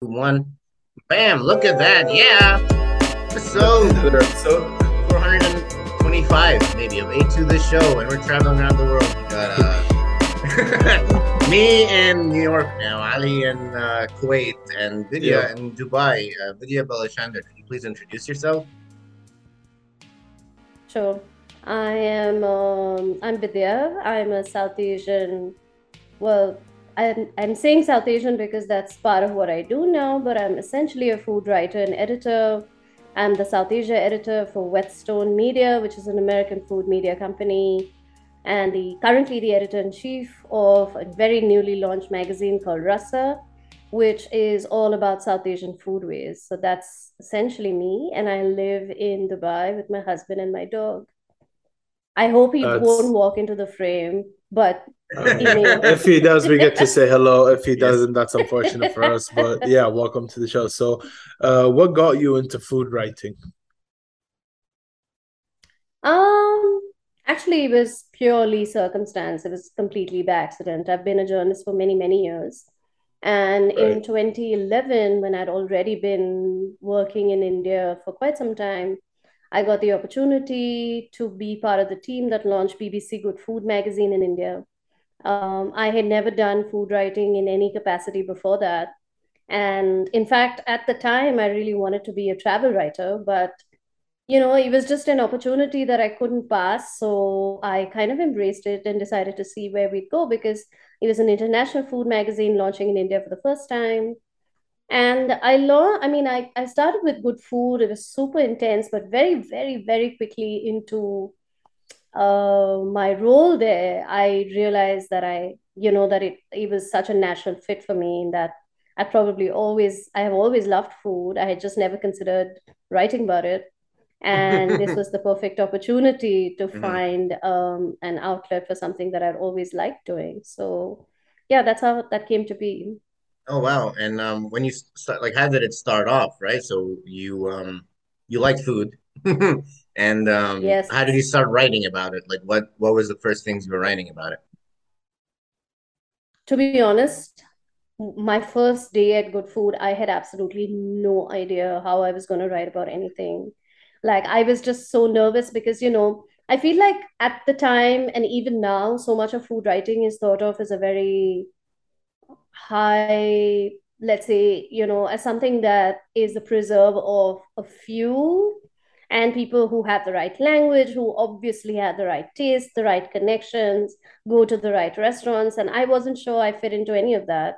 one. Bam! Look at that. Yeah. So, so 425 maybe of A2 this show, and we're traveling around the world. We got uh, me in New York now, Ali in uh, Kuwait, and Vidya yeah. in Dubai. Uh, Vidya Balachandar, could you please introduce yourself? Sure. I am um, I'm Vidya. I'm a South Asian. Well, I'm, I'm saying South Asian because that's part of what I do now, but I'm essentially a food writer and editor. I'm the South Asia editor for Whetstone Media, which is an American food media company, and the currently the editor in chief of a very newly launched magazine called Rasa, which is all about South Asian foodways. So that's essentially me, and I live in Dubai with my husband and my dog. I hope he that's... won't walk into the frame, but if he does, we get to say hello. If he doesn't, that's unfortunate for us. But yeah, welcome to the show. So, uh, what got you into food writing? Um, actually, it was purely circumstance. It was completely by accident. I've been a journalist for many, many years. And right. in 2011, when I'd already been working in India for quite some time, I got the opportunity to be part of the team that launched BBC Good Food magazine in India. Um, I had never done food writing in any capacity before that. And in fact, at the time, I really wanted to be a travel writer, but you know, it was just an opportunity that I couldn't pass. So I kind of embraced it and decided to see where we'd go because it was an international food magazine launching in India for the first time. And I learned, I mean, I, I started with good food. It was super intense, but very, very, very quickly into uh, my role there, I realized that I, you know, that it, it was such a natural fit for me in that I probably always, I have always loved food. I had just never considered writing about it. And this was the perfect opportunity to mm-hmm. find um, an outlet for something that I'd always liked doing. So, yeah, that's how that came to be. Oh wow! And um, when you start, like, how did it start off? Right, so you um, you liked food, and um, yes. how did you start writing about it? Like, what what was the first things you were writing about it? To be honest, my first day at Good Food, I had absolutely no idea how I was going to write about anything. Like, I was just so nervous because you know. I feel like at the time and even now, so much of food writing is thought of as a very high let's say you know as something that is the preserve of a few and people who have the right language who obviously have the right taste the right connections go to the right restaurants. And i wasn't sure i fit into any of that.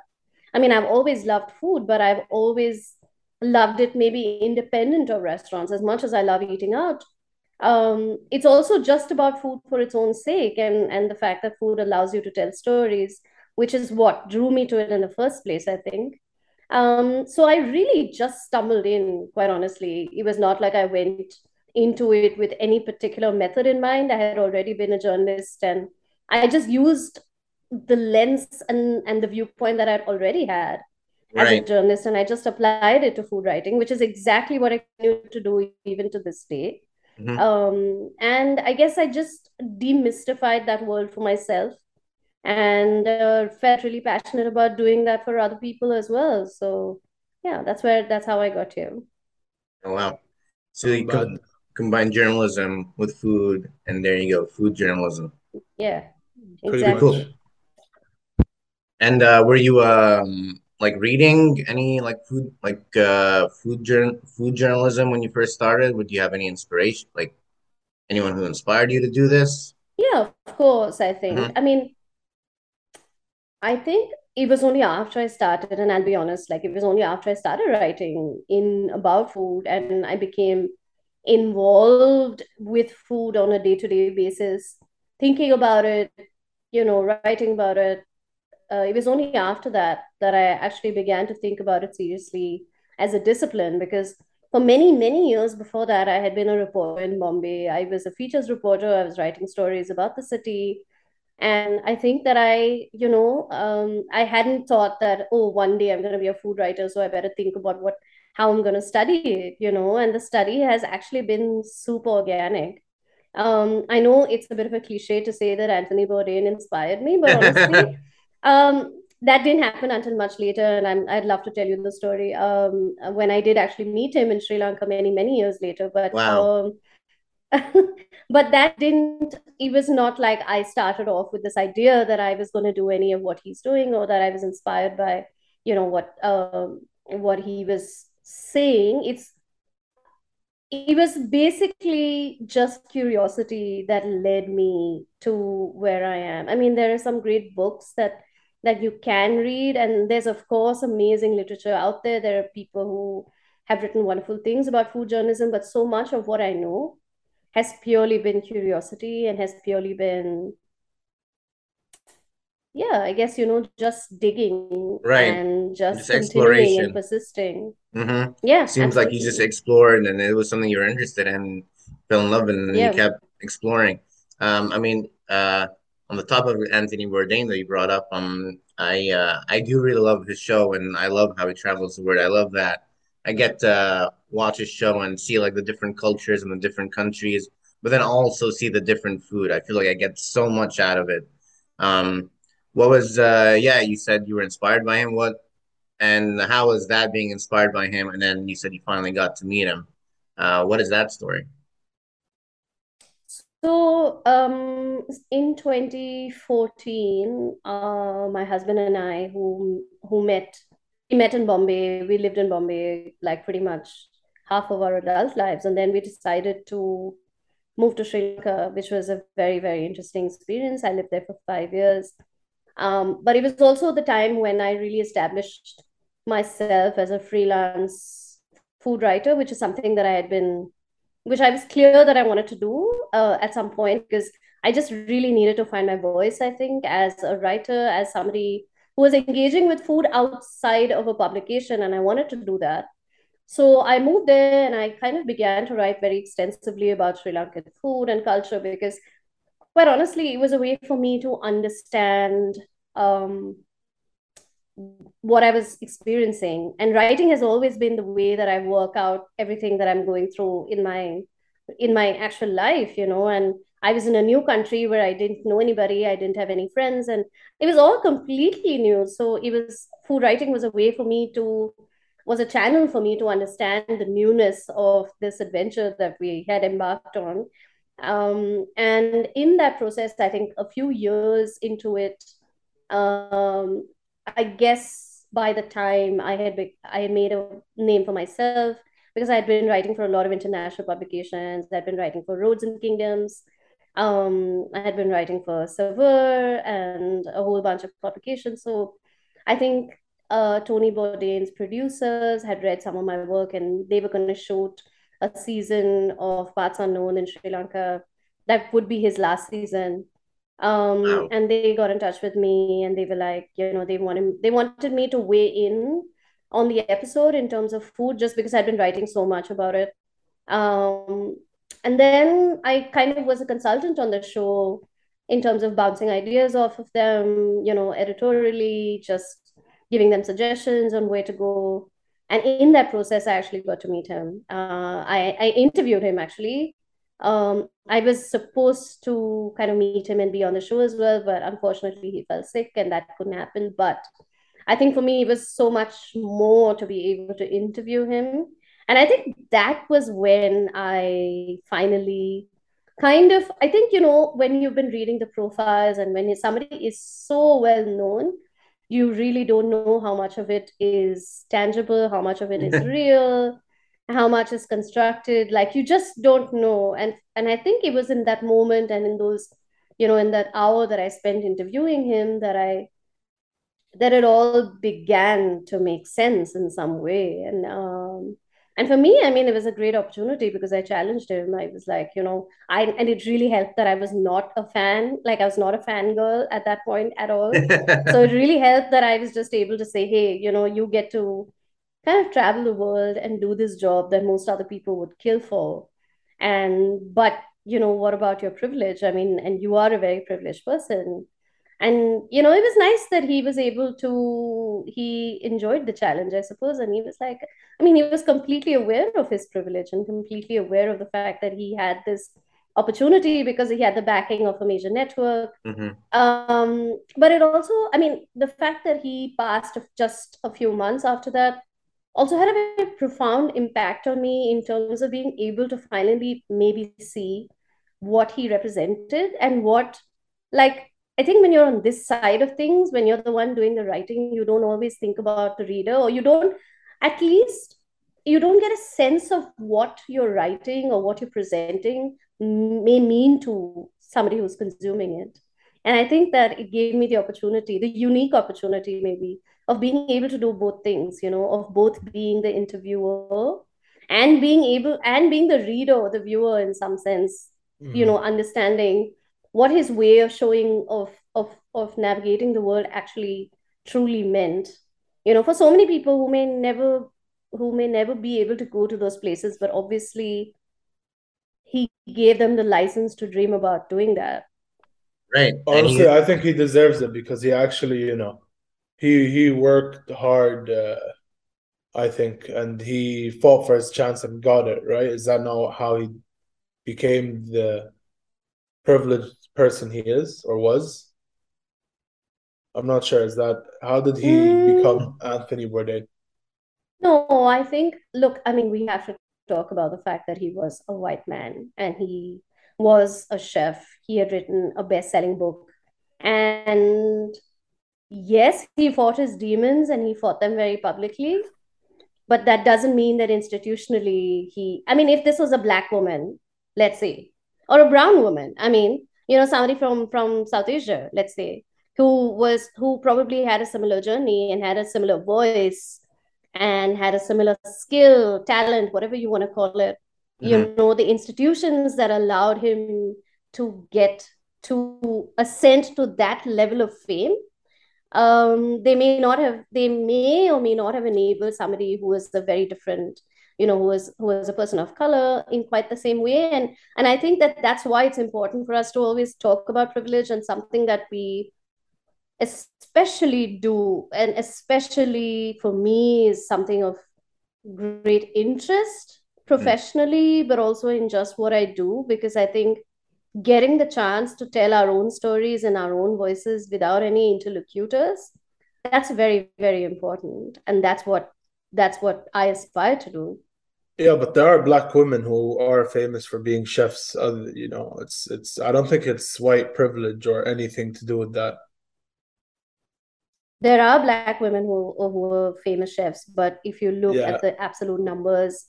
I mean i've always loved food but i've always loved it maybe independent of restaurants. As much as i love eating out um, it's also just about food for its own sake and and the fact that food allows you to tell stories which is what drew me to it in the first place, I think. Um, so I really just stumbled in, quite honestly. It was not like I went into it with any particular method in mind. I had already been a journalist and I just used the lens and, and the viewpoint that I'd already had right. as a journalist and I just applied it to food writing, which is exactly what I knew to do even to this day. Mm-hmm. Um, and I guess I just demystified that world for myself and uh, felt really passionate about doing that for other people as well. So yeah, that's where that's how I got here. Oh wow! So you com- combine journalism with food, and there you go, food journalism. Yeah, exactly. Pretty cool. And uh, were you um, like reading any like food like uh, food journal food journalism when you first started? Would you have any inspiration, like anyone who inspired you to do this? Yeah, of course. I think. Mm-hmm. I mean, I think it was only after I started, and I'll be honest, like it was only after I started writing in about food and I became involved with food on a day-to-day basis, thinking about it, you know, writing about it. Uh, it was only after that that I actually began to think about it seriously as a discipline because for many, many years before that, I had been a reporter in Bombay. I was a features reporter. I was writing stories about the city and i think that i you know um, i hadn't thought that oh one day i'm going to be a food writer so i better think about what how i'm going to study it you know and the study has actually been super organic um, i know it's a bit of a cliche to say that anthony bourdain inspired me but honestly um, that didn't happen until much later, and I'm, I'd love to tell you the story. Um, when I did actually meet him in Sri Lanka many many years later, but wow. But that didn't. It was not like I started off with this idea that I was going to do any of what he's doing, or that I was inspired by, you know, what um, what he was saying. It's it was basically just curiosity that led me to where I am. I mean, there are some great books that that you can read, and there's of course amazing literature out there. There are people who have written wonderful things about food journalism, but so much of what I know has purely been curiosity and has purely been yeah, I guess you know, just digging right and just, just exploration and persisting. Mm-hmm. Yeah, seems absolutely. like you just explored and it was something you were interested in, fell in love and yeah. you kept exploring. Um, I mean, uh, on the top of Anthony Bourdain that you brought up, um, I uh, I do really love his show and I love how he travels the world. I love that I get to watch a show and see like the different cultures and the different countries, but then also see the different food. I feel like I get so much out of it. Um, what was uh yeah you said you were inspired by him. What and how was that being inspired by him? And then you said you finally got to meet him. Uh what is that story? So um in 2014 uh my husband and i who who met we met in bombay. We lived in bombay like pretty much half of our adult lives. And then we decided to move to sri lanka which was a very very interesting experience. I lived there for five years. Um, but it was also the time when I really established myself as a freelance food writer, which is something that I had been, which I was clear that I wanted to do uh, at some point because I just really needed to find my voice, I think, as a writer, as somebody who was engaging with food outside of a publication, and I wanted to do that. So I moved there and I kind of began to write very extensively about Sri Lankan food and culture because quite honestly, it was a way for me to understand um, what I was experiencing. And writing has always been the way that I work out everything that I'm going through in my in my actual life, you know. And I was in a new country where I didn't know anybody, I didn't have any friends, and it was all completely new. So it was food writing was a way for me to was a channel for me to understand the newness of this adventure that we had embarked on um, and in that process, I think a few years into it, um, I guess by the time I had I had made a name for myself because I had been writing for a lot of international publications. I'd been writing for Roads and Kingdoms. Um, I had been writing for Saveur and a whole bunch of publications. So I think uh, Tony Bourdain's producers had read some of my work and they were going to shoot a season of Parts Unknown in Sri Lanka. That would be his last season. Um, wow. and they got in touch with me and they were like, you know, they wanted they wanted me to weigh in on the episode in terms of food just because I'd been writing so much about it. Um, and then I kind of was a consultant on the show in terms of bouncing ideas off of them, you know, editorially, just giving them suggestions on where to go. And in that process i actually got to meet him. Uh, I, I interviewed him actually. Um, i was supposed to kind of meet him and be on the show as well but unfortunately he fell sick and that couldn't happen. But i think for me it was so much more to be able to interview him. And i think that was when i finally kind of i think you know when you've been reading the profiles and when somebody is so well known you really don't know how much of it is tangible, how much of it is real, how much is constructed. Like you just don't know. And and I think it was in that moment and in those, you know, in that hour that I spent interviewing him that I that it all began to make sense in some way. And um and for me i mean it was a great opportunity because i challenged him. I was like you know i and it really helped that i was not a fan like i was not a fan girl at that point at all. So it really helped that i was just able to say hey you know you get to kind of travel the world and do this job that most other people would kill for. And but you know what about your privilege? I mean and you are a very privileged person and you know it was nice that he was able to he enjoyed the challenge i suppose and he was like i mean he was completely aware of his privilege and completely aware of the fact that he had this opportunity because he had the backing of a major network. Mhm. Um, but it also, I mean, the fact that he passed just a few months after that also had a very profound impact on me in terms of being able to finally maybe see what he represented and what, like, I think when you're on this side of things, when you're the one doing the writing, you don't always think about the reader, or you don't, at least, you don't get a sense of what you're writing or what you're presenting may mean to somebody who's consuming it. And I think that it gave me the opportunity, the unique opportunity, maybe, of being able to do both things, you know, of both being the interviewer and being able and being the reader or the viewer in some sense, mm-hmm. you know, understanding what his way of showing of of of navigating the world actually truly meant. You know for so many people who may never who may never be able to go to those places but obviously he gave them the license to dream about doing that. Right. Honestly he... i think he deserves it because he actually you know he he worked hard uh, i think and he fought for his chance and got it right? Is that not how he became the privileged person he is or was. I'm not sure. Is that how did he mm. become Anthony Bourdain? No, I think, look, I mean, we have to talk about the fact that he was a white man and he was a chef. He had written a best selling book. And yes, he fought his demons and he fought them very publicly. But that doesn't mean that institutionally he, I mean, if this was a black woman, let's say, or a brown woman, I mean, you know somebody from from south asia let's say who was who probably had a similar journey and had a similar voice and had a similar skill talent whatever you want to call it mm-hmm. you know the institutions that allowed him to get to ascend to that level of fame um, they may not have they may or may not have enabled somebody who is a very different you know who was who was a person of color in quite the same way. And and i think that that's why it's important for us to always talk about privilege and something that we especially do and especially for me is something of great interest professionally but also in just what i do because i think getting the chance to tell our own stories in our own voices without any interlocutors that's very very important. And that's what that's what i aspire to do yeah, but there are black women who are famous for being chefs. Uh, you know, it's it's. I don't think it's white privilege or anything to do with that. There are black women who who are famous chefs, but if you look yeah. at the absolute numbers,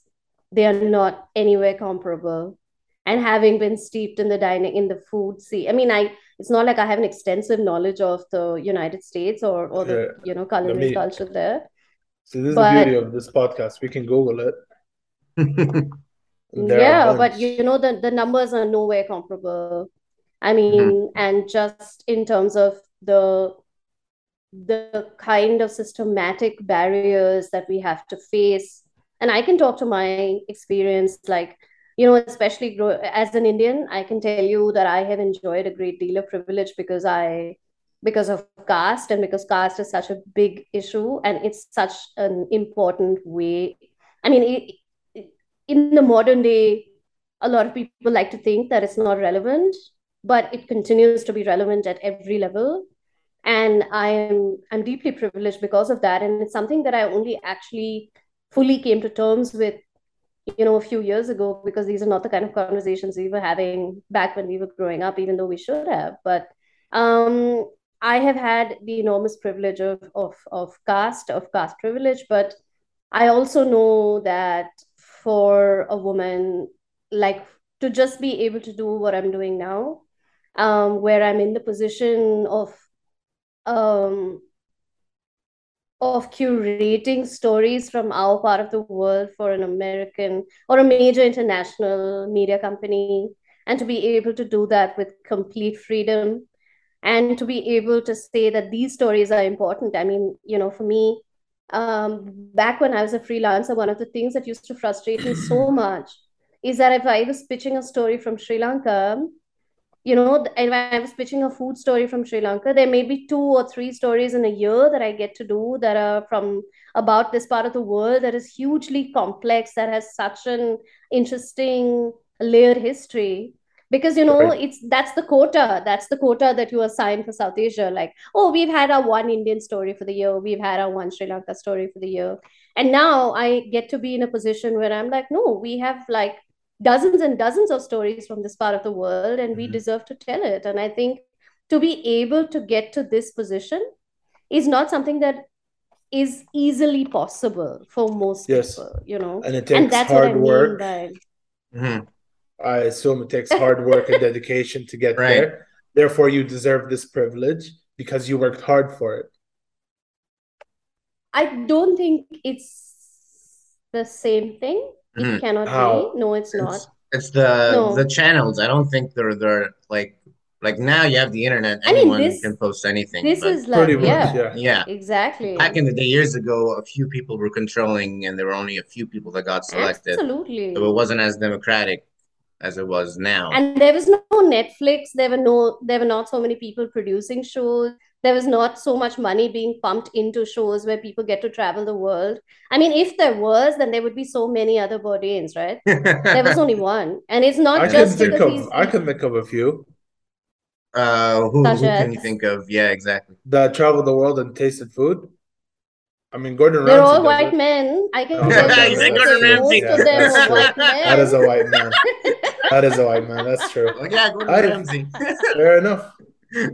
they are not anywhere comparable. And having been steeped in the dining in the food scene, I mean, I it's not like I have an extensive knowledge of the United States or or the yeah. you know culinary culture there. So this is but, the beauty of this podcast. We can Google it yeah, but you know the the numbers are nowhere comparable. I mean, mm-hmm. and just in terms of the the kind of systematic barriers that we have to face, and I can talk to my experience, like you know, especially grow, as an Indian, I can tell you that I have enjoyed a great deal of privilege because I because of caste and because caste is such a big issue and it's such an important way i mean it, in the modern day, a lot of people like to think that it's not relevant, but it continues to be relevant at every level. And I am I'm deeply privileged because of that. And it's something that I only actually fully came to terms with, you know, a few years ago, because these are not the kind of conversations we were having back when we were growing up, even though we should have. But um, I have had the enormous privilege of, of, of caste, of caste privilege, but I also know that for a woman like to just be able to do what i'm doing now um, where i'm in the position of um, of curating stories from our part of the world for an american or a major international media company and to be able to do that with complete freedom and to be able to say that these stories are important. I mean you know for me um, back when I was a freelancer, one of the things that used to frustrate me so much is that if I was pitching a story from Sri Lanka, you know, and when I was pitching a food story from Sri Lanka, there may be two or three stories in a year that I get to do that are from about this part of the world that is hugely complex, that has such an interesting layered history. Because you know right. it's that's the quota that's the quota that you assign for south asia like oh we've had our one indian story for the year we've had our one sri lanka story for the year and now i get to be in a position where i'm like no we have like dozens and dozens of stories from this part of the world and mm-hmm. we deserve to tell it and i think to be able to get to this position is not something that is easily possible for most yes. people you know and it takes and that's hard what I work by... mm-hmm. I assume it takes hard work and dedication to get right. there therefore you deserve this privilege because you worked hard for it i don't think it's the same thing it mm. cannot How? be. No, it's, it's not. It's the no. the channels. I don't think they're they're like like now you have the internet. Anyone I mean, this, can post anything. This is like yeah, yeah, yeah, exactly. Back in the day, years ago, a few people were controlling, and there were only a few people that got selected. Absolutely. So it wasn't as democratic as it was now. And there was no Netflix. There were no. There were not so many people producing shows there was not so much money being pumped into shows where people get to travel the world. I mean, if there was, then there would be so many other Bourdains, right? there was only one, and it's not I just can think of. I can think of a few. Uh, who, who can you think of? Yeah, exactly. That traveled the world and tasted food. I mean, Gordon Ramsay. They're all white it. men. I can oh, tell you Gordon Ramsay. Most of them are white men. That is a white man. that is a white man. That's true. Oh, yeah, Gordon I, Ramsay. Fair enough. no,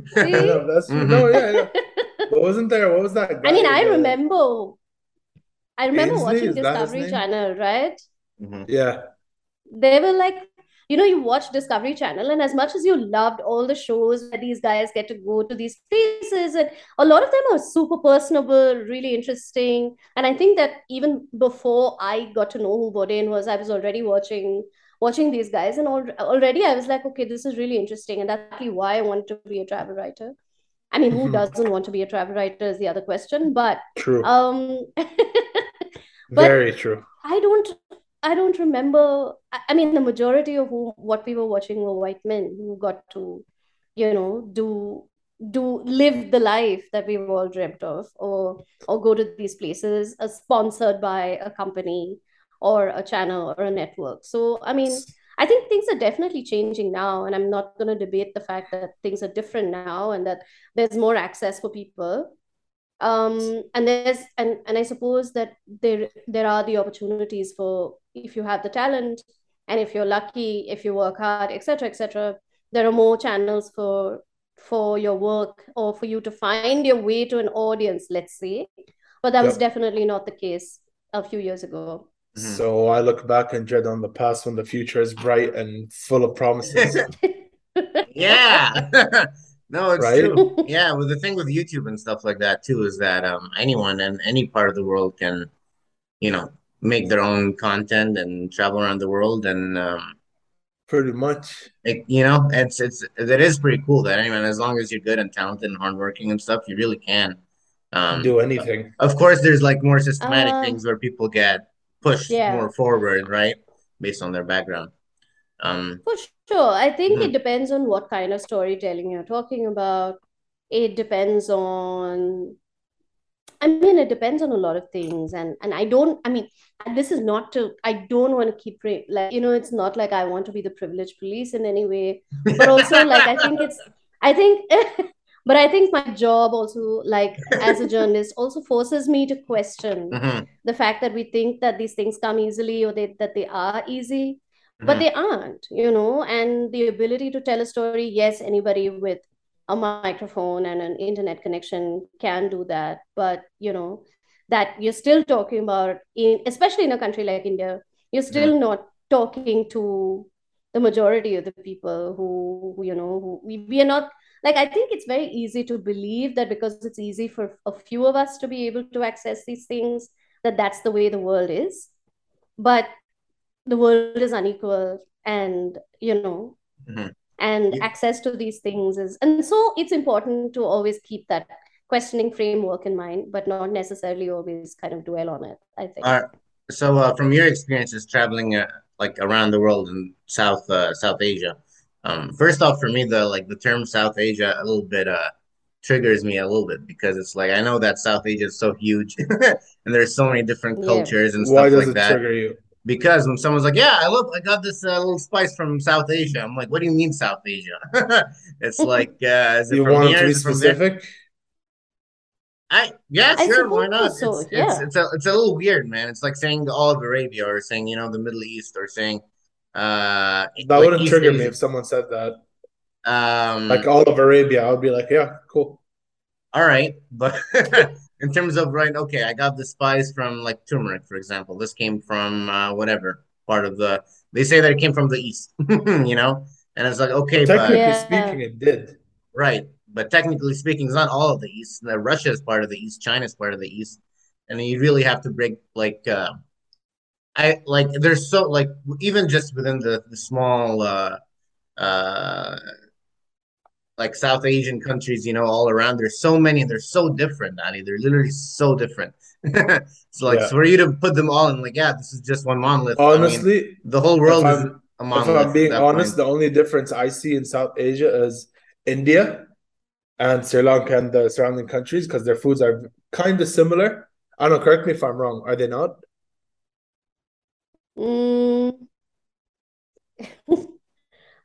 that's mm-hmm. no, yeah, yeah. What wasn't there? What was that? I mean, I remember. I remember Ainsley, watching Discovery Channel, right? Mm-hmm. Yeah. They were like, you know, you watch Discovery Channel, and as much as you loved all the shows where these guys get to go to these places, and a lot of them are super personable, really interesting. And I think that even before I got to know who Bourdain was, I was already watching watching these guys and al- already i was like okay this is really interesting and that's actually why i wanted to be a travel writer i mean who mm-hmm. doesn't want to be a travel writer is the other question but true um very true i don't i don't remember i mean the majority of who, what we were watching were white men who got to you know do do live the life that we've all dreamt of or or go to these places uh, sponsored by a company or a channel or a network. So, I mean, I think things are definitely changing now, and I'm not going to debate the fact that things are different now and that there's more access for people. Um, and there's and and I suppose that there there are the opportunities for if you have the talent and if you're lucky, if you work hard, etc., etc. There are more channels for for your work or for you to find your way to an audience. Let's say, but that yep. was definitely not the case a few years ago. Mm-hmm. So I look back and dread on the past when the future is bright and full of promises. yeah. no, it's right? true. Yeah, well the thing with YouTube and stuff like that too is that um anyone in any part of the world can, you know, make their own content and travel around the world and um pretty much it, you know it's it's it is pretty cool that anyone as long as you're good and talented and hardworking and stuff you really can um, do anything of course there's like more systematic uh, things where people get pushed yeah. more forward, right? Based on their background. Um, For sure. I think mm-hmm. it depends on what kind of storytelling you're talking about. It depends on I mean, it depends on a lot of things, and and I don't. I mean, this is not to. I don't want to keep like you know. It's not like I want to be the privileged police in any way, but also like I think it's. I think but i think my job also like as a journalist also forces me to question mm-hmm. the fact that we think that these things come easily or they, that they are easy mm-hmm. but they aren't you know and the ability to tell a story yes anybody with a microphone and an internet connection can do that but you know that you're still talking about in especially in a country like india you're still mm-hmm. not talking to the majority of the people who, who you know who we, we are not like i think it's very easy to believe that because it's easy for a few of us to be able to access these things that that's the way the world is but the world is unequal and you know mm-hmm. And yeah. access to these things is and so it's important to always keep that questioning framework in mind but not necessarily always kind of dwell on it i think uh, so uh, from your experiences traveling uh, like around the world in south uh, south asia um, first off, for me, the like the term South Asia a little bit uh triggers me a little bit because it's like I know that South Asia is so huge and there's so many different cultures yeah. and stuff Why does like it that. Trigger you? because when someone's like, "Yeah, I love, I got this uh, little spice from South Asia," I'm like, "What do you mean South Asia?" it's like, uh, is it You from want here? to be Is it from there? specific? I yeah, I sure, why not? so, It's it's yeah. it's a it's a little weird, man. It's like saying all of Arabia or saying, you know, the Middle East or saying uh That like wouldn't East trigger me if someone said that. Um Like all of Arabia, I would be like, yeah, cool. all right, but in terms of right, okay, I got the spice from like turmeric, for example. This came from uh whatever part of the they say that it came from the east, you know? And it's like, okay, but Technically Yeah. speaking, it did. Right. But technically speaking, it's not all of the East. Russia is part of the East. China is part of the East. And you really have to break like uh I like there's so like even just within the the small uh uh like South Asian countries, you know, all around, there's so many and they're so different, Danny. They're literally so different. So like Yeah. so for you to put them all in like, yeah, this is just one monolith. I mean, Honestly, the whole world is I'm a if monolith I'm being honest, point. the only difference I see in South Asia is India and Sri Lanka and the surrounding countries because their foods are kind of similar. I don't know, correct me if I'm wrong. Are they not? Mm.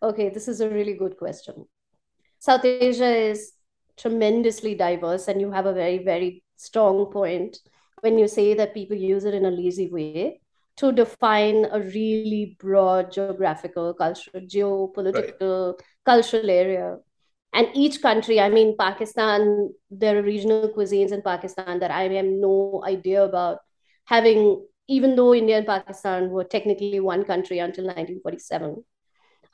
Okay, this is a really good question. South Asia is tremendously diverse, and you have a very, very strong point when you say that people use it in a lazy way to define a really broad geographical, cultural, Right. geopolitical, cultural area. And each country, I mean, Pakistan, there are regional cuisines in Pakistan that I have no idea about having, even though India and Pakistan were technically one country until 1947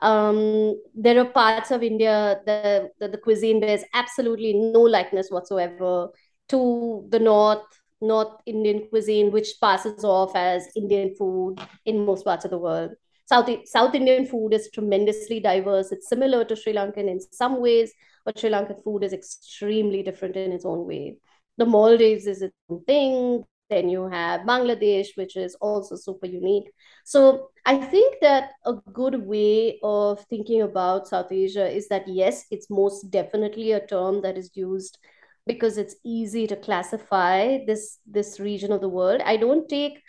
um, there are parts of India the, the the cuisine bears absolutely no likeness whatsoever to the North North Indian cuisine, which passes off as Indian food in most parts of the world. South South Indian food is tremendously diverse. It's similar to Sri Lankan in some ways, but Sri Lankan food is extremely different in its own way. The Maldives is its own thing. Then you have Bangladesh, which is also super unique. So I think that a good way of thinking about South Asia is that yes, it's most definitely a term that is used because it's easy to classify this this region of the world. I don't take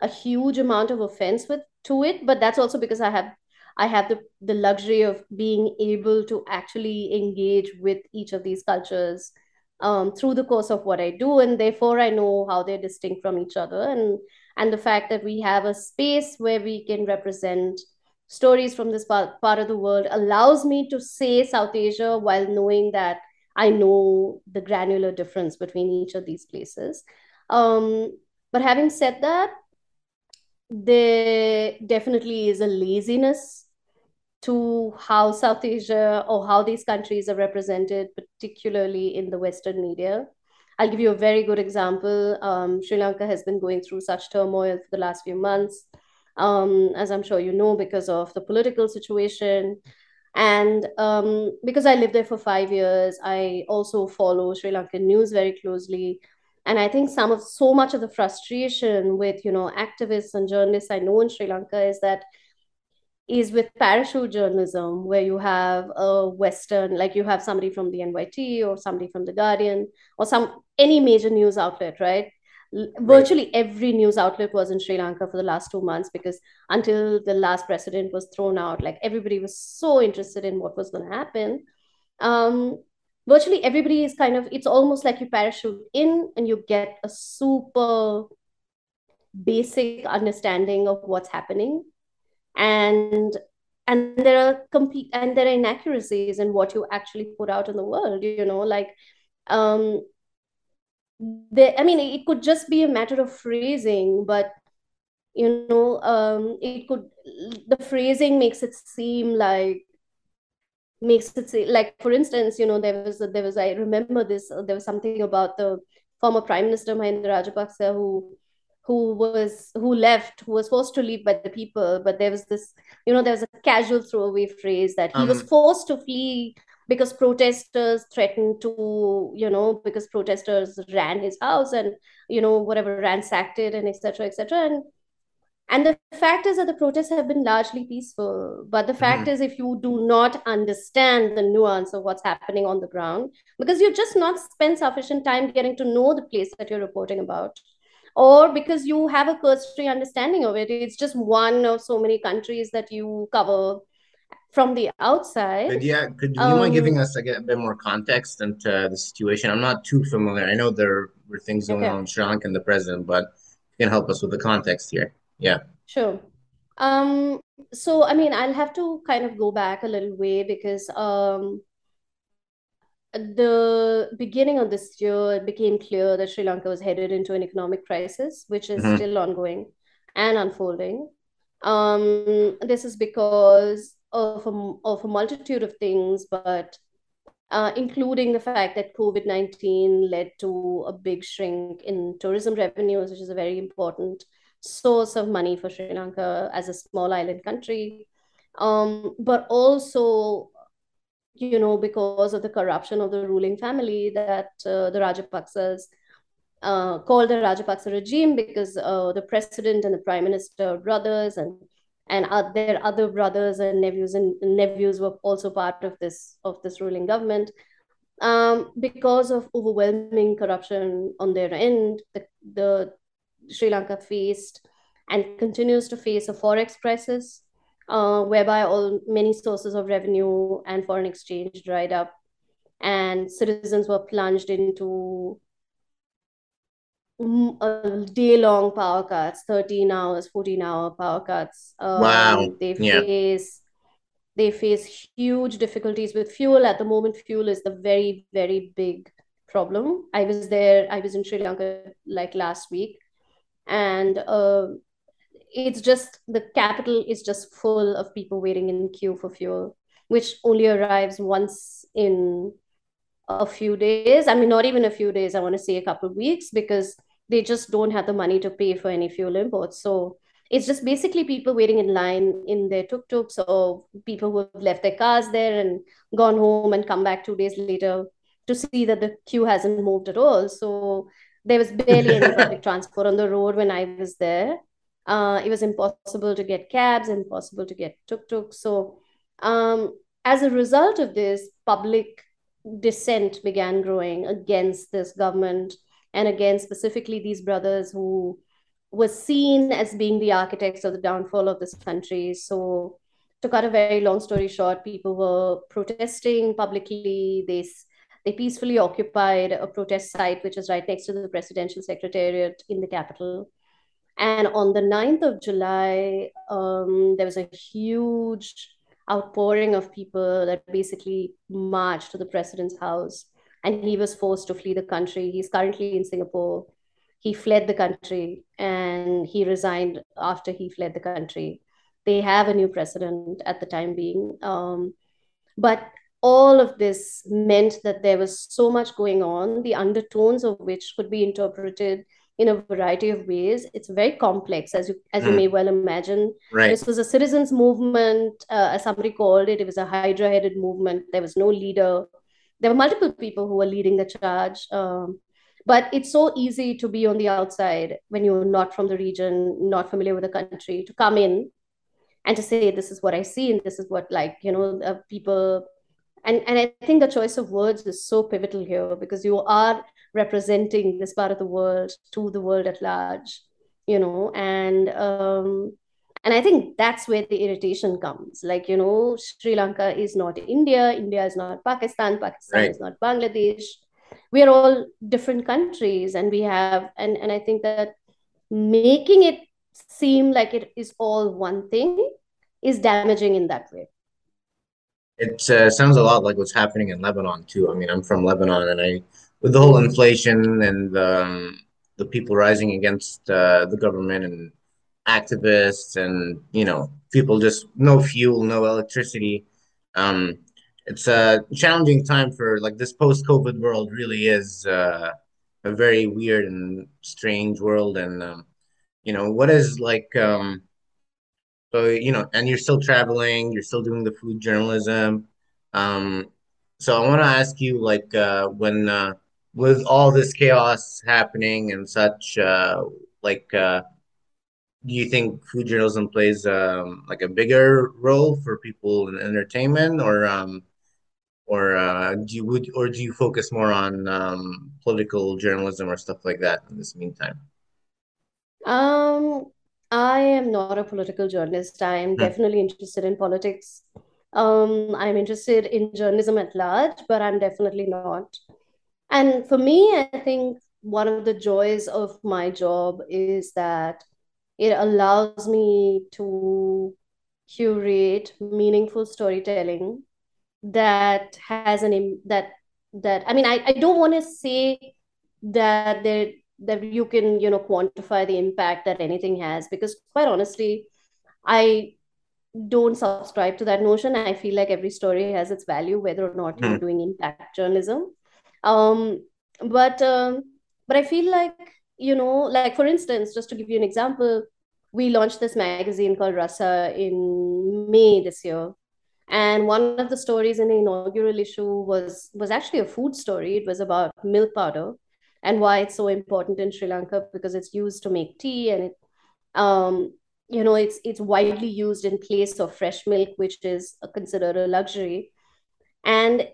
a huge amount of offense with to it, but that's also because I have I have the the luxury of being able to actually engage with each of these cultures um, through the course of what I do, and therefore I know how they're distinct from each other, and and the fact that we have a space where we can represent stories from this part, part of the world allows me to say South Asia while knowing that I know the granular difference between each of these places. Um, but having said that, there definitely is a laziness to how South Asia or how these countries are represented, particularly in the Western media. I'll give you a very good example. Um, Sri Lanka has been going through such turmoil for the last few months, um, as I'm sure you know, because of the political situation. And um, because I lived there for five years, I also follow Sri Lankan news very closely. And I think some of so much of the frustration with, you know, activists and journalists I know in Sri Lanka is that is with parachute journalism, where you have a Western, like you have somebody from the NYT or somebody from the Guardian or some any major news outlet, right? Right. Virtually every news outlet was in Sri Lanka for the last two months because until the last president was thrown out, like everybody was so interested in what was going to happen. Um, virtually everybody is kind of, it's almost like you parachute in and you get a super basic understanding of what's happening and and there are complete and there are inaccuracies in what you actually put out in the world you know like um there i mean it could just be a matter of phrasing but you know um it could the phrasing makes it seem like makes it say like for instance you know there was a, there was i remember this uh, there was something about the former prime minister mahinda rajapaksa who who was who left who was forced to leave by the people but there was this you know there was a casual throwaway phrase that he was Um, forced to flee because protesters threatened to you know because protesters ran his house and you know whatever ransacked it and etc etc and and the fact is that the protests have been largely peaceful. But the fact mhm. is, if you do not understand the nuance of what's happening on the ground, because you're just not spent sufficient time getting to know the place that you're reporting about, or because you have a cursory understanding of it. It's just one of so many countries that you cover from the outside. But yeah, could you um, mind giving us like, a bit more context into the situation? I'm not too familiar. I know there were things going okay. on in Sri Lanka and the president, but you can help us with the context here. Yeah. Sure. Um, so I mean, I'll have to kind of go back a little way because um, the beginning of this year, it became clear that Sri Lanka was headed into an economic crisis, which is mm-hmm. still ongoing and unfolding. Um, this is because of a, of a multitude of things, but uh, including the fact that COVID 19 led to a big shrink in tourism revenues, which is a very important source of money for Sri Lanka as a small island country. Um, but also, you know, because of the corruption of the ruling family that uh, the Rajapaksas uh, called the Rajapaksa regime because uh, the president and the prime minister brothers and and their other brothers and nephews and nephews were also part of this of this ruling government. Um, because of overwhelming corruption on their end the, the sri lanka faced and continues to face a forex crisis uh, whereby all many sources of revenue and foreign exchange dried up and citizens were plunged into a day long power cuts 13 hours 14 hour power cuts um, wow. they face yeah. they face huge difficulties with fuel. At the moment fuel is the very very big problem. I was there i was in sri lanka like last week. And uh, it's just the capital is just full of people waiting in queue for fuel which only arrives once in a few days i mean not even a few days i want to say a couple of weeks because they just don't have the money to pay for any fuel imports. So it's just basically people waiting in line in their tuk-tuks or people who have left their cars there and gone home and come back two days later to see that the queue hasn't moved at all. So there was barely any public transport on the road when I was there. Uh, it was impossible to get cabs, impossible to get tuk tuk. So um, as a result of this, public dissent began growing against this government and again specifically these brothers who were seen as being the architects of the downfall of this country. So to cut a very long story short people were protesting publicly. They they peacefully occupied a protest site which is right next to the presidential secretariat in the capital and on the 9th of july um, there was a huge outpouring of people that basically marched to the president's house and he was forced to flee the country. He's currently in Singapore. He fled the country and he resigned after he fled the country. They have a new president at the time being. Um, but all of this meant that there was so much going on, the undertones of which could be interpreted in a variety of ways. It's very complex, as you as mm. you may well imagine. Right. This was a citizens' movement, uh, as somebody called it. It was a hydra-headed movement. There was no leader there were multiple people who were leading the charge. Um, but it's so easy to be on the outside when you're not from the region, not familiar with the country, to come in and to say, this is what I see, and this is what, like, you know, uh, people. And, and I think the choice of words is so pivotal here because you are representing this part of the world to the world at large, you know, and um, and i think that's where the irritation comes. Like you know sri lanka is not india india is not pakistan pakistan right. is not bangladesh. We are all different countries and we have and and i think that making it seem like it is all one thing is damaging in that way. It uh, sounds a lot like what's happening in lebanon too. I mean i'm from lebanon and i with the whole inflation and um, the people rising against uh, the government and activists and you know people just no fuel no electricity. Um it's a challenging time for like this post-covid world really is uh, a very weird and strange world. And um, you know what is like um so you know and you're still traveling you're still doing the food journalism. Um so i want to ask you like uh when uh with all this chaos happening and such uh like uh do you think food journalism plays um, like a bigger role for people in entertainment or um, or uh, do you would or do you focus more on um, political journalism or stuff like that in this meantime Um, I am not a political journalist. I am Hmm. definitely interested in politics. Um, I'm interested in journalism at large, but I'm definitely not. And for me, I think one of the joys of my job is that it allows me to curate meaningful storytelling that has an that that I mean I, I don't want to say that there that you can you know quantify the impact that anything has because quite honestly I don't subscribe to that notion. I feel like every story has its value, whether or not you're Hmm. doing impact journalism. Um, but um, but I feel like you know, like for instance, just to give you an example, we launched this magazine called Rasa in May this year, and one of the stories in the inaugural issue was was actually a food story. It was about milk powder and why it's so important in Sri Lanka because it's used to make tea and it um, you know it's it's widely used in place of fresh milk which is considered a luxury and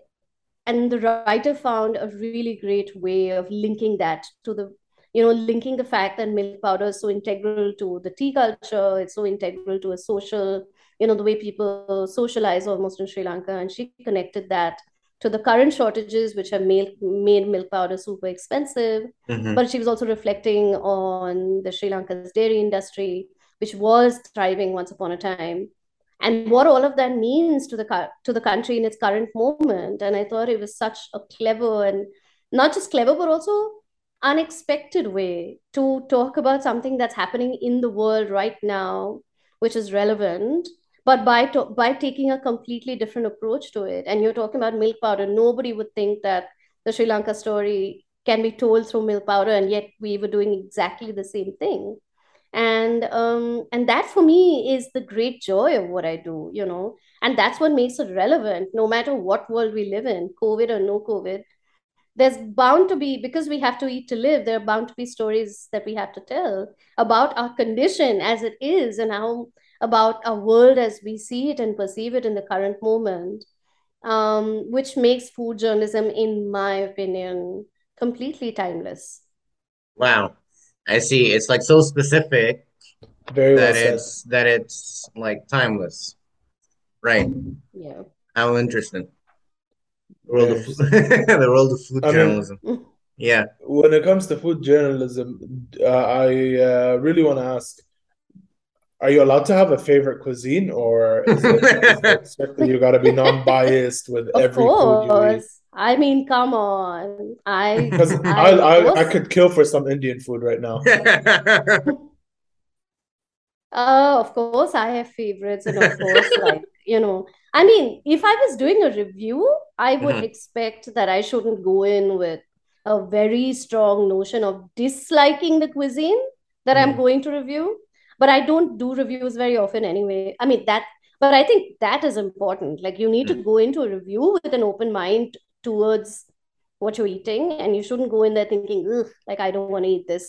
and the writer found a really great way of linking that to the you know linking the fact that milk powder is so integral to the tea culture it's so integral to a social you know the way people socialize almost in sri lanka. And she connected that to the current shortages which have made, made milk powder super expensive. Mhm. but she was also reflecting on the sri lanka's dairy industry which was thriving once upon a time and what all of that means to the to the country in its current moment. And i thought it was such a clever and not just clever but also unexpected way to talk about something that's happening in the world right now which is relevant but by to- by taking a completely different approach to it. And you're talking about milk powder. Nobody would think that the sri lanka story can be told through milk powder and yet we were doing exactly the same thing and um and that for me is the great joy of what i do you know? And that's what makes it relevant no matter what world we live in covid or no covid. There's bound to be because we have to eat to live there are bound to be stories that we have to tell about our condition as it is and how about our world as we see it and perceive it in the current moment um, which makes food journalism in my opinion completely timeless. Wow. I see. It's like so specific Very well that said. it's that it's like timeless. Right. yeah How interesting. The world of the world of food I mean- journalism. Yeah. When it comes to food journalism, uh, I uh, really want to ask, are you allowed to have a favorite cuisine, or is it, is it strictly you got to be non-biased with Of every food you eat? Course. I mean, come on. I Because I I, I, I could kill for some Indian food right now. uh of course I have favorites and of course like you know I mean if I was doing a review I would Mhm. expect that I shouldn't go in with a very strong notion of disliking the cuisine that I'm Mm. going to review but I don't do reviews very often anyway I mean that but I think that is important like you need to go into a review with an open mind towards what you're eating and you shouldn't go in there thinking Ugh, like i don't want to eat this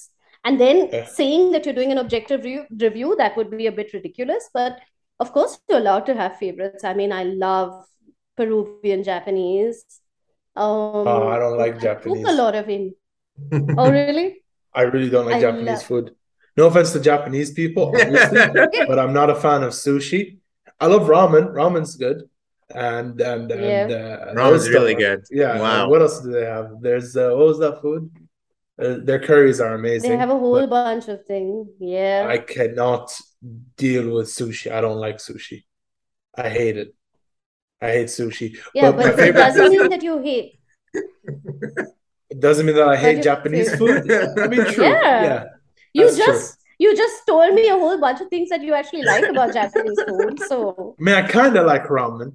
and then Yeah. saying that you're doing an objective review, review that would be a bit ridiculous but of course you're allowed to have favorites i mean i love peruvian japanese um Oh, I don't like I cook Japanese. a lot of in oh really I really don't like I Japanese love- food. No offense to Japanese people, obviously, but I'm not a fan of sushi. I love ramen. Ramen's good. And and and uh, Ramen's there's really good. Yeah. Wow. What else do they have? There's uh, what was that food? Uh, their curries are amazing. they have a whole bunch of things yeah I cannot deal with sushi. I don't like sushi. I hate it. I hate sushi. yeah but my but it favorite doesn't mean that you hate it doesn't mean that I hate Japanese favorite- food. I mean, true. Yeah. Yeah. you That's true. just you just told me a whole bunch of things that you actually like about japanese food so I mean, I kind of like ramen.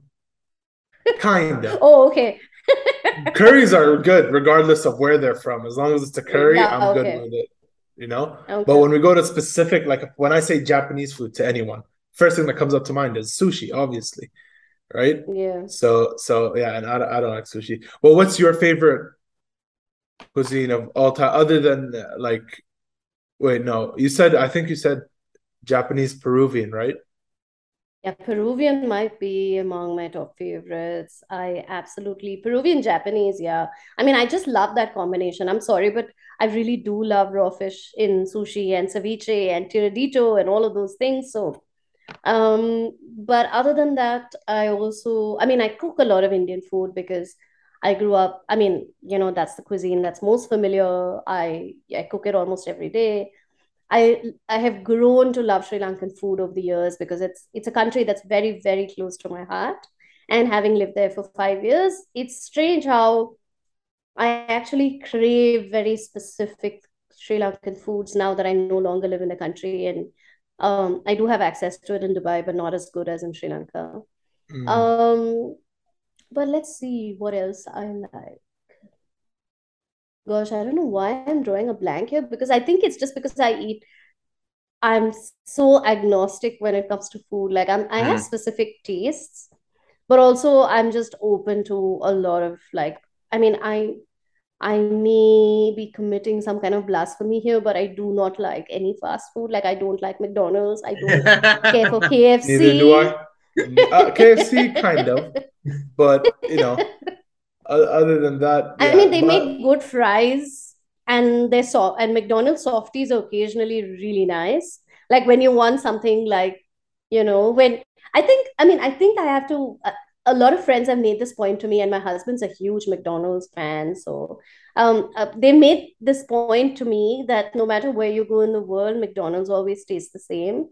Kinda. oh okay Curries are good regardless of where they're from. As long as it's a curry, Yeah, I'm okay. good with it. You know? okay But when we go to specific, like when I say Japanese food to anyone, first thing that comes up to mind is sushi, obviously. Right? yeah So, so yeah, and I, don't- I don't like sushi. Well, what's your favorite cuisine of all time, other than uh, like, wait, no, you said, I think you said Japanese Peruvian, right? Yeah, Peruvian might be among my top favorites. I absolutely Peruvian Japanese, yeah. I mean, I just love that combination. I'm sorry, but I really do love raw fish in sushi and ceviche and tiradito and all of those things. So, um, but other than that, I also, I mean, I cook a lot of Indian food because I grew up, I mean, you know, that's the cuisine that's most familiar. I I cook it almost every day. I I have grown to love Sri Lankan food over the years because it's it's a country that's very very close to my heart. And having lived there for five years, it's strange how I actually crave very specific Sri Lankan foods now that I no longer live in the country. And um, I do have access to it in Dubai, but not as good as in Sri Lanka. Mm. Um, but let's see what else I like. Gosh, I don't know why I'm drawing a blank here because I think it's just because I eat. I'm so agnostic when it comes to food. Like I'm, I have mm. specific tastes, but also I'm just open to a lot of like. I mean, I I may be committing some kind of blasphemy here, but I do not like any fast food. Like I don't like McDonald's. I don't care for KFC. Neither do I. Uh, KFC kind of, but you know, other than that, yeah, I mean, they but... make good fries, and they're soft. And McDonald's softies are occasionally really nice. Like when you want something like, you know, when I think, I mean, I think I have to. Uh, a lot of friends have made this point to me, and my husband's a huge McDonald's fan. So um, uh, they made this point to me that no matter where you go in the world, McDonald's always tastes the same,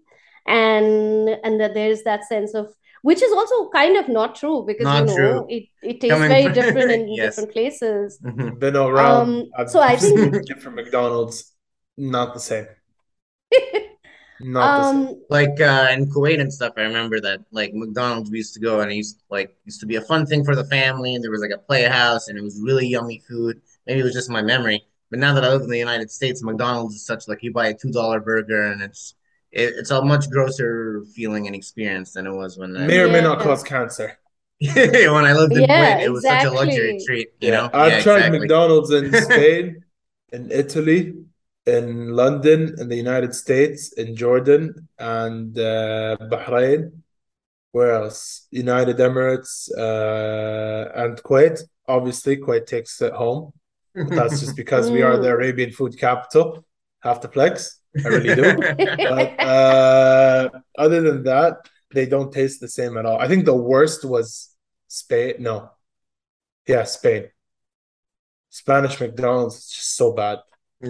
and and that there's that sense of which is also kind of not true because not you know true. it, it tastes Coming very different in yes. different places. Mm-hmm. Been around. Um, so I think different McDonald's, not the same. Not um, the same. like uh, in Kuwait and stuff. I remember that like McDonald's we used to go and it used like used to be a fun thing for the family, and there was like a playhouse, and it was really yummy food. Maybe it was just my memory, but now that I live in the United States, McDonald's is such like you buy a two dollar burger and it's it, it's a much grosser feeling and experience than it was when may I, or may not cause cancer. when I lived in yeah, Kuwait, it was exactly. such a luxury treat. You yeah. know, I've yeah, tried exactly. McDonald's in Spain, in Italy, in London, in the United States, in Jordan, and uh, Bahrain. Where else? United Emirates uh, and Kuwait. Obviously, Kuwait takes it home. But that's just because we are the mm. Arabian food capital. Have to flex. I really do. but uh, other than that, they don't taste the same at all. I think the worst was Spain. No, yeah, Spain. Spanish McDonald's is just so bad.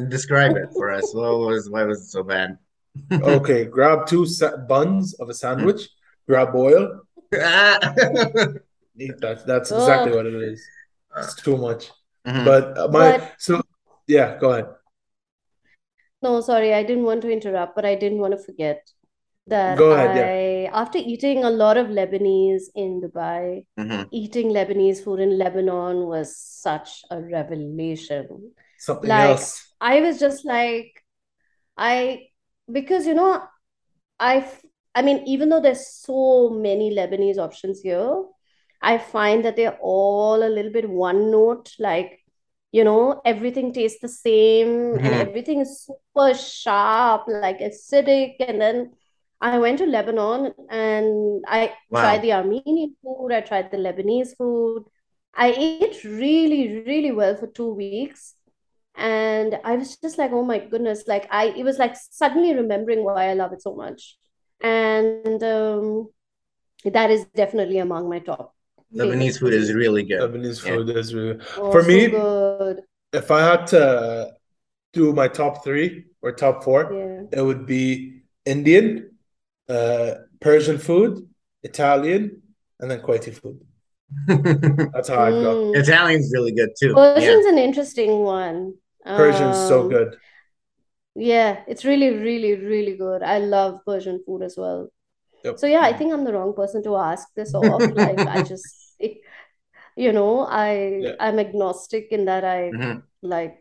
Describe it for us. What was why was it so bad? okay, grab two sa- buns of a sandwich. grab oil. Eat that. That's exactly what it is. It's too much. Mm-hmm. But uh, my but, so yeah, go ahead. No, sorry, I didn't want to interrupt, but I didn't want to forget that ahead, I, yeah. after eating a lot of Lebanese in Dubai, mm-hmm. eating Lebanese food in Lebanon was such a revelation. Something like, else. I was just like, I because you know, I I mean, even though there's so many Lebanese options here, I find that they're all a little bit one note. Like, you know, everything tastes the same mm-hmm. and everything is super sharp, like acidic. And then I went to Lebanon and I wow. tried the Armenian food, I tried the Lebanese food. I ate really, really well for two weeks and i was just like oh my goodness like i it was like suddenly remembering why i love it so much and um that is definitely among my top lebanese food is really good lebanese yeah. food is really oh, for me good. if i had to do my top three or top four yeah. it would be indian uh persian food italian and then kuwaiti food That's how I go. Mm. Italian's really good too. Persian's yeah. an interesting one. Persian's um, so good. Yeah, it's really, really, really good. I love Persian food as well. Yep. So yeah, I think I'm the wrong person to ask this off. like I just, it, you know, I yeah. I'm agnostic in that I mm-hmm. like.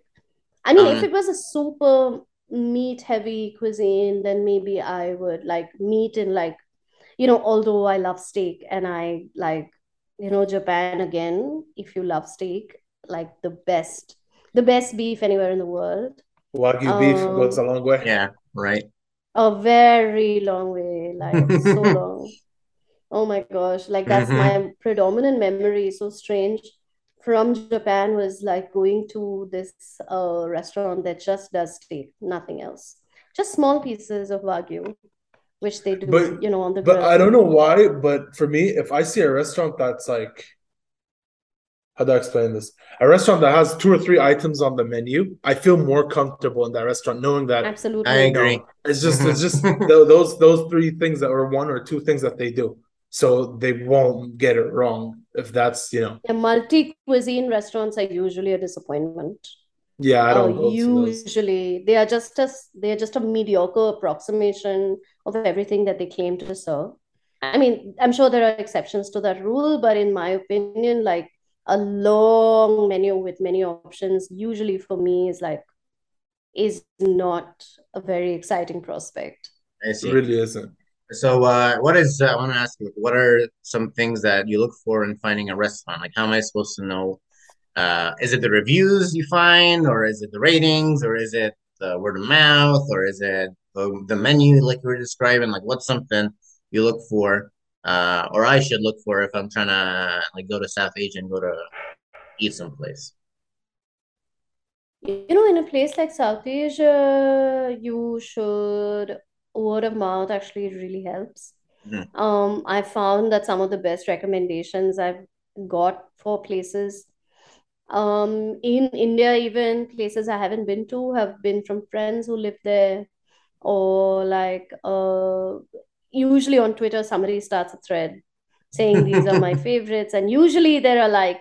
I mean, um, if it was a super meat heavy cuisine, then maybe I would like meat in like, you know, although I love steak and I like, you know, Japan again. If you love steak, like the best the best beef anywhere in the world. Wagyu um, beef goes a long way. Yeah, right. A very long way, like so long. Oh my gosh, like that's Mm-hmm. my predominant memory. So strange from Japan was like going to this uh, restaurant that just does steak, nothing else. Just small pieces of Wagyu, which they do But do, you know, on the but I don't know why, but for me, if I see a restaurant that's like, how do I explain this? A restaurant that has two or three items on the menu, I feel more comfortable in that restaurant knowing that, Absolutely. you agree. know, it's just it's just those those three things that are one or two things that they do. So they won't get it wrong if that's, you know, Yeah, multi-cuisine restaurants are usually a disappointment. yeah, I Uh, don't go to those. usually they are just a they are just a mediocre approximation of everything that they claim to serve. I mean, I'm sure there are exceptions to that rule, but in my opinion, like a long menu with many options, usually for me is like is not a very exciting prospect. I It really isn't. So, uh, what is, uh, I want to ask you, what are some things that you look for in finding a restaurant? Like, how am I supposed to know? Uh, is it the reviews you find, or is it the ratings, or is it the word of mouth, or is it the, the menu like you were describing? Like, what's something you look for, uh, or I should look for if I'm trying to like go to South Asia and go to eat someplace? You know, in a place like South Asia, you should word of mouth actually really helps. Mhm. Um, I found that some of the best recommendations I've got for places um, in India, even places I haven't been to, have been from friends who live there, or like uh, usually on Twitter, somebody starts a thread saying these are my favorites, and usually there are like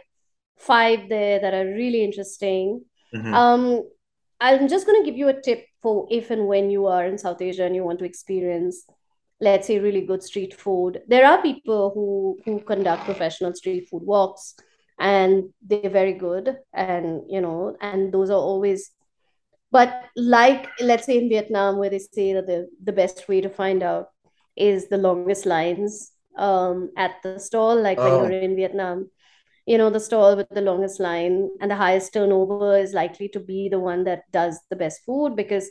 five there that are really interesting. Mhm. Um, I'm just going to give you a tip for if and when you are in South Asia and you want to experience, let's say, really good street food. There are people who who conduct professional street food walks, and they're very good, and you know, and those are always. But like, let's say in Vietnam, where they say that the the best way to find out is the longest lines um, at the stall, like when you're Oh, in Vietnam. You know, the stall with the longest line and the highest turnover is likely to be the one that does the best food because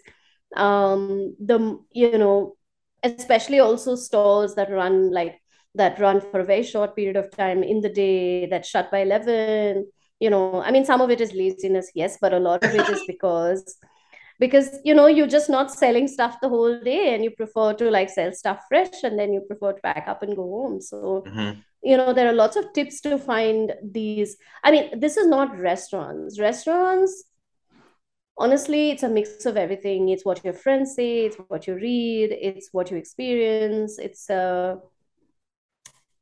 um the you know especially also stalls that run like that run for a very short period of time in the day that shut by 11 you know. I mean some of it is laziness yes but a lot of it is because because you know you're just not selling stuff the whole day and you prefer to like sell stuff fresh and then you prefer to pack up and go home. So mhm. you know there are lots of tips to find these. I mean this is not restaurants. Restaurants honestly it's a mix of everything. It's what your friends say it's what you read it's what you experience. It's a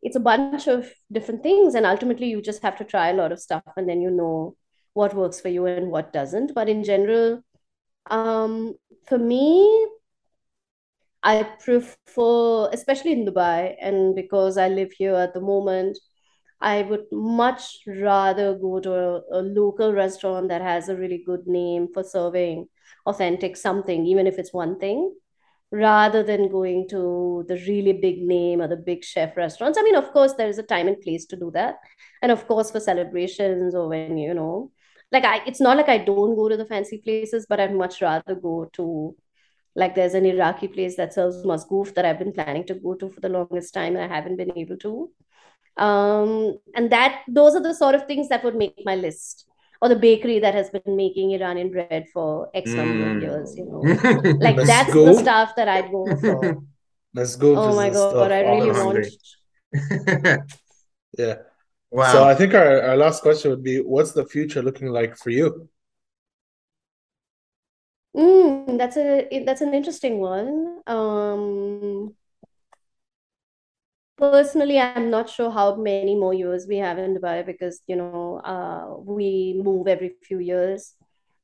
it's a bunch of different things and ultimately you just have to try a lot of stuff and then you know what works for you and what doesn't. But in general um for me I prefer, especially in Dubai, and because I live here at the moment, I would much rather go to a, a local restaurant that has a really good name for serving authentic something, even if it's one thing, rather than going to the really big name or the big chef restaurants. I mean, of course, there is a time and place to do that. And of course, for celebrations or when, you know, like I, it's not like I don't go to the fancy places, but I'd much rather go to like there's an Iraqi place that sells masgoof that I've been planning to go to for the longest time and I haven't been able to. Um, and that those are the sort of things that would make my list. Or the bakery that has been making Iranian bread for X number of Mm. years, you know. Like Let's that's the stuff that I'd go for. Let's go Oh my God, stuff, I I'm really want. hungry. Yeah. So I think our, our last question would be, what's the future looking like for you? Mm, that's a that's an interesting one. Um, Personally, I'm not sure how many more years we have in Dubai because, you know, uh, we move every few years,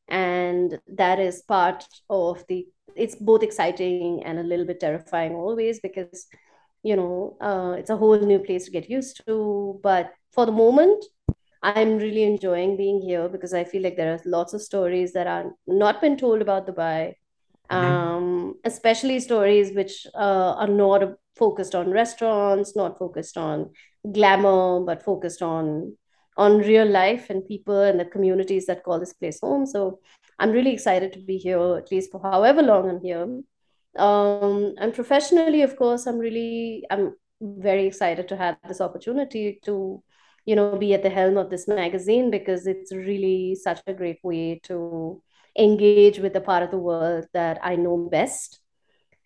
and that is part of the, it's both exciting and a little bit terrifying always because, you know, uh, it's a whole new place to get used to. But for the moment, I'm really enjoying being here because I feel like there are lots of stories that are not been told about Dubai Mhm. um, especially stories which uh, are not focused on restaurants, not focused on glamour, but focused on on real life and people and the communities that call this place home. So I'm really excited to be here, at least for however long I'm here. Um, and professionally, of course, I'm really I'm very excited to have this opportunity to, you know, be at the helm of this magazine because it's really such a great way to engage with the part of the world that I know best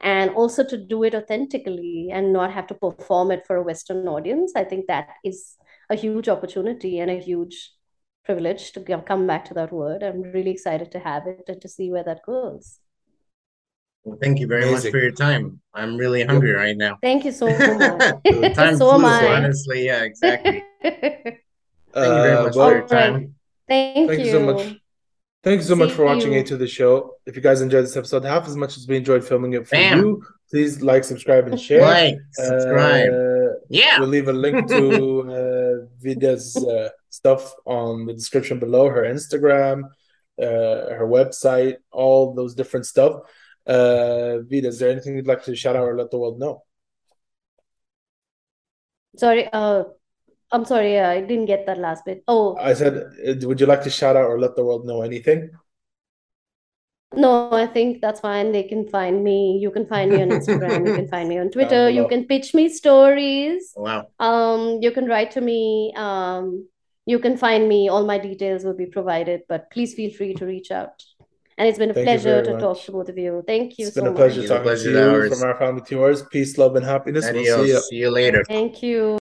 and also to do it authentically and not have to perform it for a Western audience. I think that is a huge opportunity and a huge privilege to come back to that word. I'm really excited to have it and to see where that goes. Well, thank you very Amazing. much for your time. I'm really hungry right now. Thank you so much. time so flew, honestly. Yeah, exactly. Thank uh, you very much well, for your time. Thank, thank you. you so much. Thank you so See much for watching you. to the show. If you guys enjoyed this episode half as much as we enjoyed filming it for Bam. you, please like, subscribe, and share. Like, subscribe. Uh, yeah. We'll leave a link to uh, Vidya's uh, stuff on the description below her Instagram, uh, her website, all those different stuff. Uh, Vida, is there anything you'd like to shout out or let the world know? Sorry, uh, I'm sorry, I didn't get that last bit. Oh, I said, uh, would you like to shout out or let the world know anything? No, I think that's fine. They can find me. You can find me on Instagram. you can find me on Twitter. You can pitch me stories. Wow. Um, you can write to me. Um, you can find me. All my details will be provided, but please feel free to reach out. And it's been a Thank pleasure to much. talk to both of you. Thank you. It's so been a pleasure much. talking pleasure to you from our family to yours. Peace, love, and happiness. Adios. We'll see you. see you later. Thank you.